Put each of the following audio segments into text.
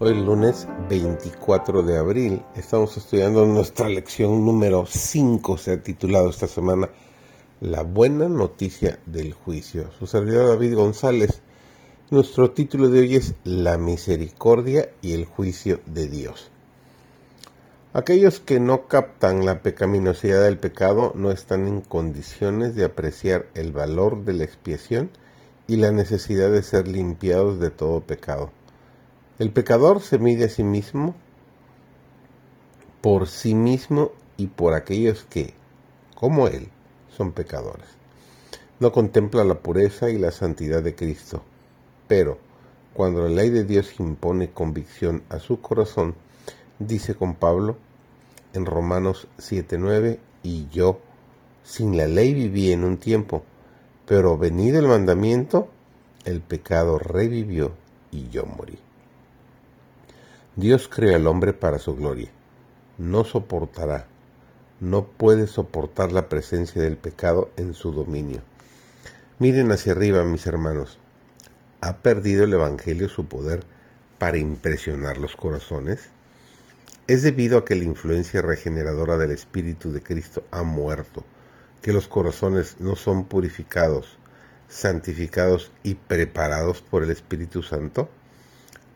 Hoy lunes 24 de abril estamos estudiando nuestra lección número 5, se ha titulado esta semana La buena noticia del juicio. Su servidor David González. Nuestro título de hoy es La misericordia y el juicio de Dios. Aquellos que no captan la pecaminosidad del pecado no están en condiciones de apreciar el valor de la expiación y la necesidad de ser limpiados de todo pecado. El pecador se mide a sí mismo por sí mismo y por aquellos que, como él, son pecadores. No contempla la pureza y la santidad de Cristo, pero cuando la ley de Dios impone convicción a su corazón, dice con Pablo en Romanos 7:9, y yo sin la ley viví en un tiempo, pero venido el mandamiento, el pecado revivió y yo morí. Dios creó al hombre para su gloria. No soportará, no puede soportar la presencia del pecado en su dominio. Miren hacia arriba, mis hermanos. ¿Ha perdido el Evangelio su poder para impresionar los corazones? Es debido a que la influencia regeneradora del Espíritu de Cristo ha muerto, que los corazones no son purificados, santificados y preparados por el Espíritu Santo?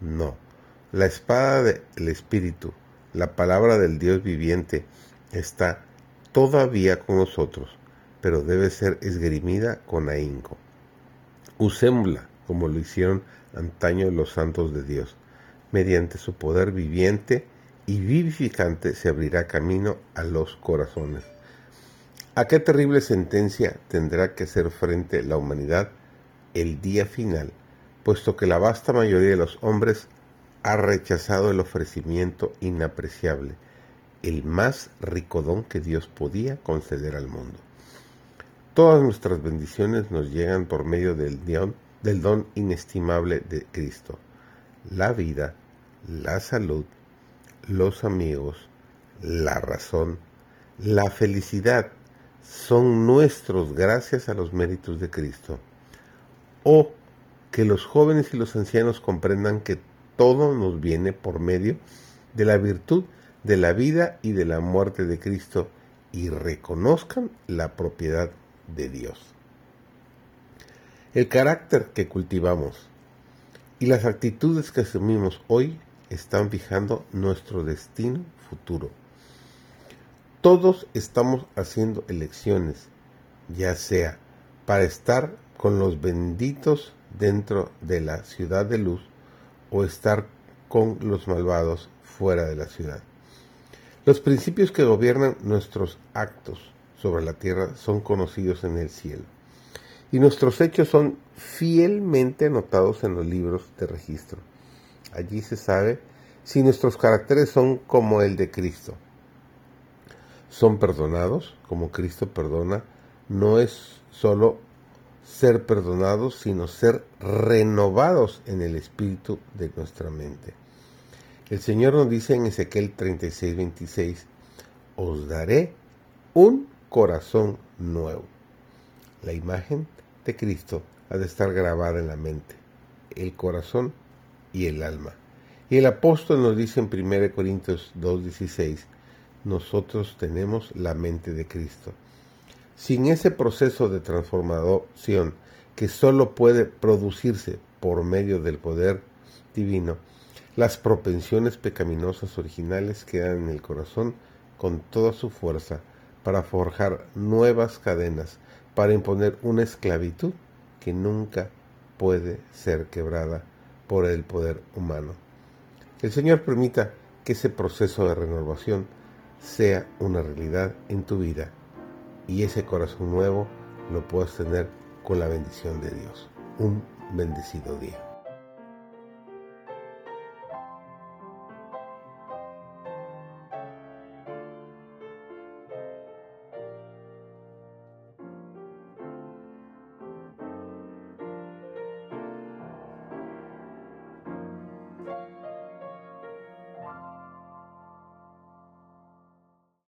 No la espada del Espíritu, la palabra del Dios viviente, está todavía con nosotros, pero debe ser esgrimida con ahínco. Usémosla como lo hicieron antaño los santos de Dios. Mediante su poder viviente y vivificante se abrirá camino a los corazones. ¿A qué terrible sentencia tendrá que hacer frente la humanidad el día final, puesto que la vasta mayoría de los hombres ha rechazado el ofrecimiento inapreciable, el más rico don que Dios podía conceder al mundo. Todas nuestras bendiciones nos llegan por medio del don, del don inestimable de Cristo. La vida, la salud, los amigos, la razón, la felicidad son nuestros gracias a los méritos de Cristo. O que los jóvenes y los ancianos comprendan que todo nos viene por medio de la virtud de la vida y de la muerte de Cristo y reconozcan la propiedad de Dios. El carácter que cultivamos y las actitudes que asumimos hoy están fijando nuestro destino futuro. Todos estamos haciendo elecciones, ya sea para estar con los benditos dentro de la ciudad de luz o estar con los malvados fuera de la ciudad. Los principios que gobiernan nuestros actos sobre la tierra son conocidos en el cielo, y nuestros hechos son fielmente anotados en los libros de registro. Allí se sabe si nuestros caracteres son como el de Cristo. Son perdonados como Cristo perdona. No es solo ser perdonados, sino ser renovados en el espíritu de nuestra mente. El Señor nos dice en Ezequiel 36, 26, os daré un corazón nuevo. La imagen de Cristo ha de estar grabada en la mente, el corazón y el alma. Y el apóstol nos dice en 1 Corintios 2.16, nosotros tenemos la mente de Cristo. Sin ese proceso de transformación que solo puede producirse por medio del poder divino, las propensiones pecaminosas originales quedan en el corazón con toda su fuerza para forjar nuevas cadenas, para imponer una esclavitud que nunca puede ser quebrada por el poder humano. El Señor permita que ese proceso de renovación sea una realidad en tu vida y ese corazón nuevo lo puedes tener con la bendición de Dios. Un bendecido día.